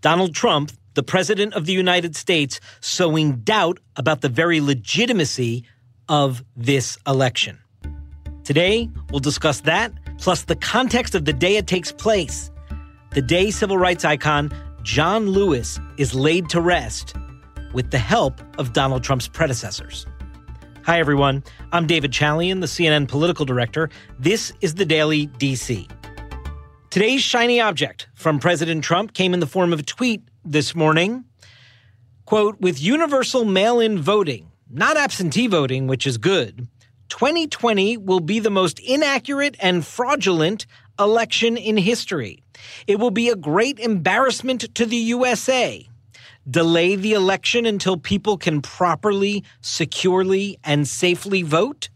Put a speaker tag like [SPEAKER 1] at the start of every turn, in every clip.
[SPEAKER 1] Donald Trump, the President of the United States, sowing doubt about the very legitimacy of this election. Today, we'll discuss that, plus the context of the day it takes place. The day civil rights icon John Lewis is laid to rest with the help of Donald Trump's predecessors. Hi, everyone. I'm David Chalian, the CNN political director. This is the Daily DC. Today's shiny object from President Trump came in the form of a tweet this morning. Quote, with universal mail in voting, not absentee voting, which is good, 2020 will be the most inaccurate and fraudulent election in history. It will be a great embarrassment to the USA. Delay the election until people can properly, securely, and safely vote?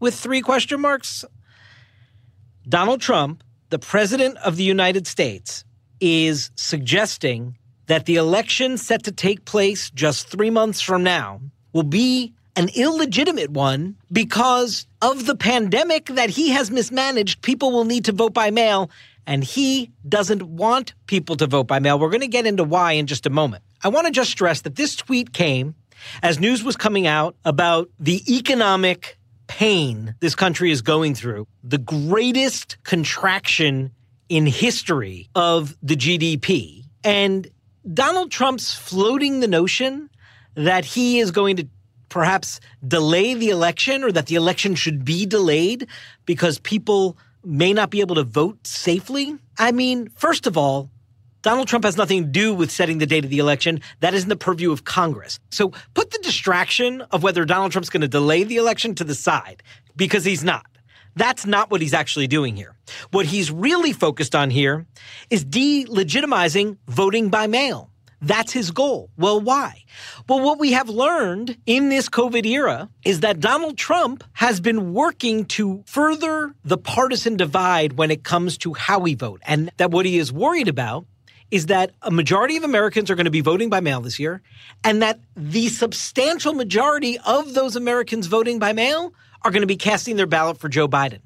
[SPEAKER 1] With three question marks. Donald Trump the President of the United States is suggesting that the election set to take place just three months from now will be an illegitimate one because of the pandemic that he has mismanaged. People will need to vote by mail, and he doesn't want people to vote by mail. We're going to get into why in just a moment. I want to just stress that this tweet came as news was coming out about the economic pain this country is going through, the greatest contraction in history of the GDP. And Donald Trump's floating the notion that he is going to perhaps delay the election or that the election should be delayed because people may not be able to vote safely. I mean, first of all, Donald Trump has nothing to do with setting the date of the election. That is in the purview of Congress. So put the distraction of whether Donald Trump's going to delay the election to the side because he's not. That's not what he's actually doing here. What he's really focused on here is delegitimizing voting by mail. That's his goal. Well, why? Well, what we have learned in this COVID era is that Donald Trump has been working to further the partisan divide when it comes to how we vote. And that what he is worried about is that a majority of Americans are going to be voting by mail this year, and that the substantial majority of those Americans voting by mail are going to be casting their ballot for Joe Biden.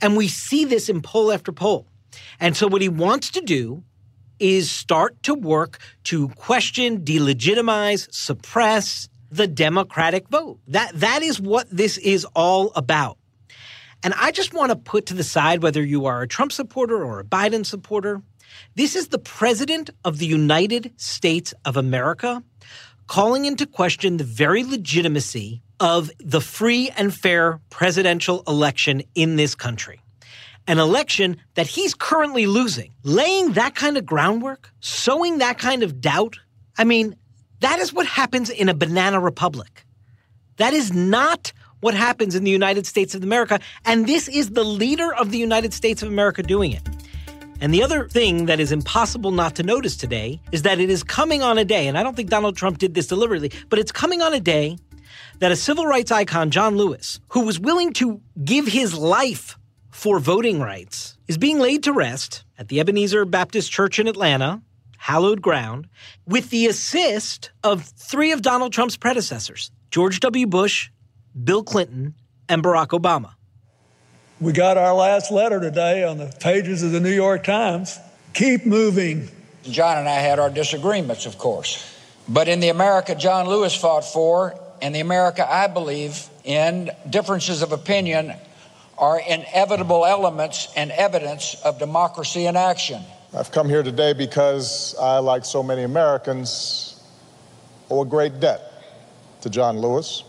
[SPEAKER 1] And we see this in poll after poll. And so, what he wants to do is start to work to question, delegitimize, suppress the Democratic vote. That, that is what this is all about. And I just want to put to the side whether you are a Trump supporter or a Biden supporter. This is the President of the United States of America calling into question the very legitimacy of the free and fair presidential election in this country. An election that he's currently losing. Laying that kind of groundwork, sowing that kind of doubt. I mean, that is what happens in a banana republic. That is not what happens in the United States of America. And this is the leader of the United States of America doing it. And the other thing that is impossible not to notice today is that it is coming on a day, and I don't think Donald Trump did this deliberately, but it's coming on a day that a civil rights icon, John Lewis, who was willing to give his life for voting rights, is being laid to rest at the Ebenezer Baptist Church in Atlanta, hallowed ground, with the assist of three of Donald Trump's predecessors George W. Bush, Bill Clinton, and Barack Obama.
[SPEAKER 2] We got our last letter today on the pages of the New York Times. Keep moving.
[SPEAKER 3] John and I had our disagreements, of course. But in the America John Lewis fought for, and the America I believe in, differences of opinion are inevitable elements and evidence of democracy in action.
[SPEAKER 4] I've come here today because I, like so many Americans, owe a great debt to John Lewis.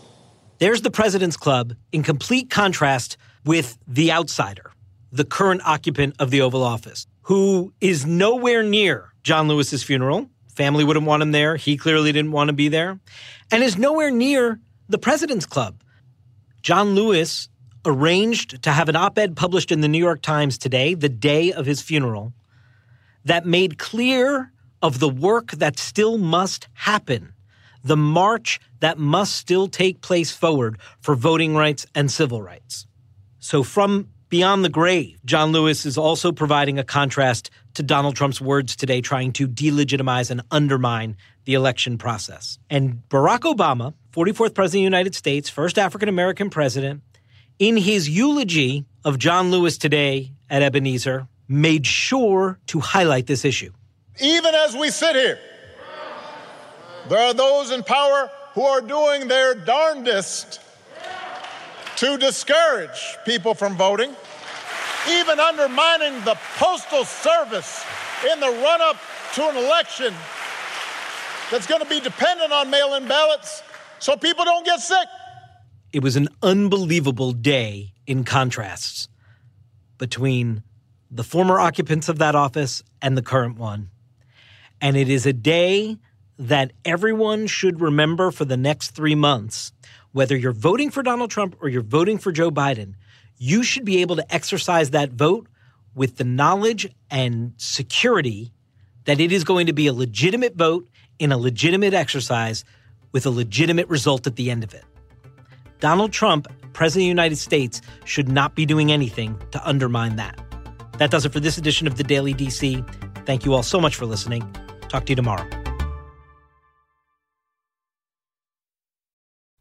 [SPEAKER 1] There's the President's Club in complete contrast with the outsider, the current occupant of the Oval Office, who is nowhere near John Lewis's funeral. Family wouldn't want him there. He clearly didn't want to be there. And is nowhere near the President's Club. John Lewis arranged to have an op ed published in the New York Times today, the day of his funeral, that made clear of the work that still must happen, the march that must still take place forward for voting rights and civil rights. So, from beyond the grave, John Lewis is also providing a contrast to Donald Trump's words today, trying to delegitimize and undermine the election process. And Barack Obama, 44th President of the United States, first African American president, in his eulogy of John Lewis today at Ebenezer, made sure to highlight this issue.
[SPEAKER 4] Even as we sit here, there are those in power who are doing their darndest to discourage people from voting, even undermining the Postal Service in the run up to an election that's going to be dependent on mail in ballots so people don't get sick.
[SPEAKER 1] It was an unbelievable day in contrasts between the former occupants of that office and the current one. And it is a day that everyone should remember for the next three months. Whether you're voting for Donald Trump or you're voting for Joe Biden, you should be able to exercise that vote with the knowledge and security that it is going to be a legitimate vote in a legitimate exercise with a legitimate result at the end of it. Donald Trump, President of the United States, should not be doing anything to undermine that. That does it for this edition of the Daily DC. Thank you all so much for listening. Talk to you tomorrow.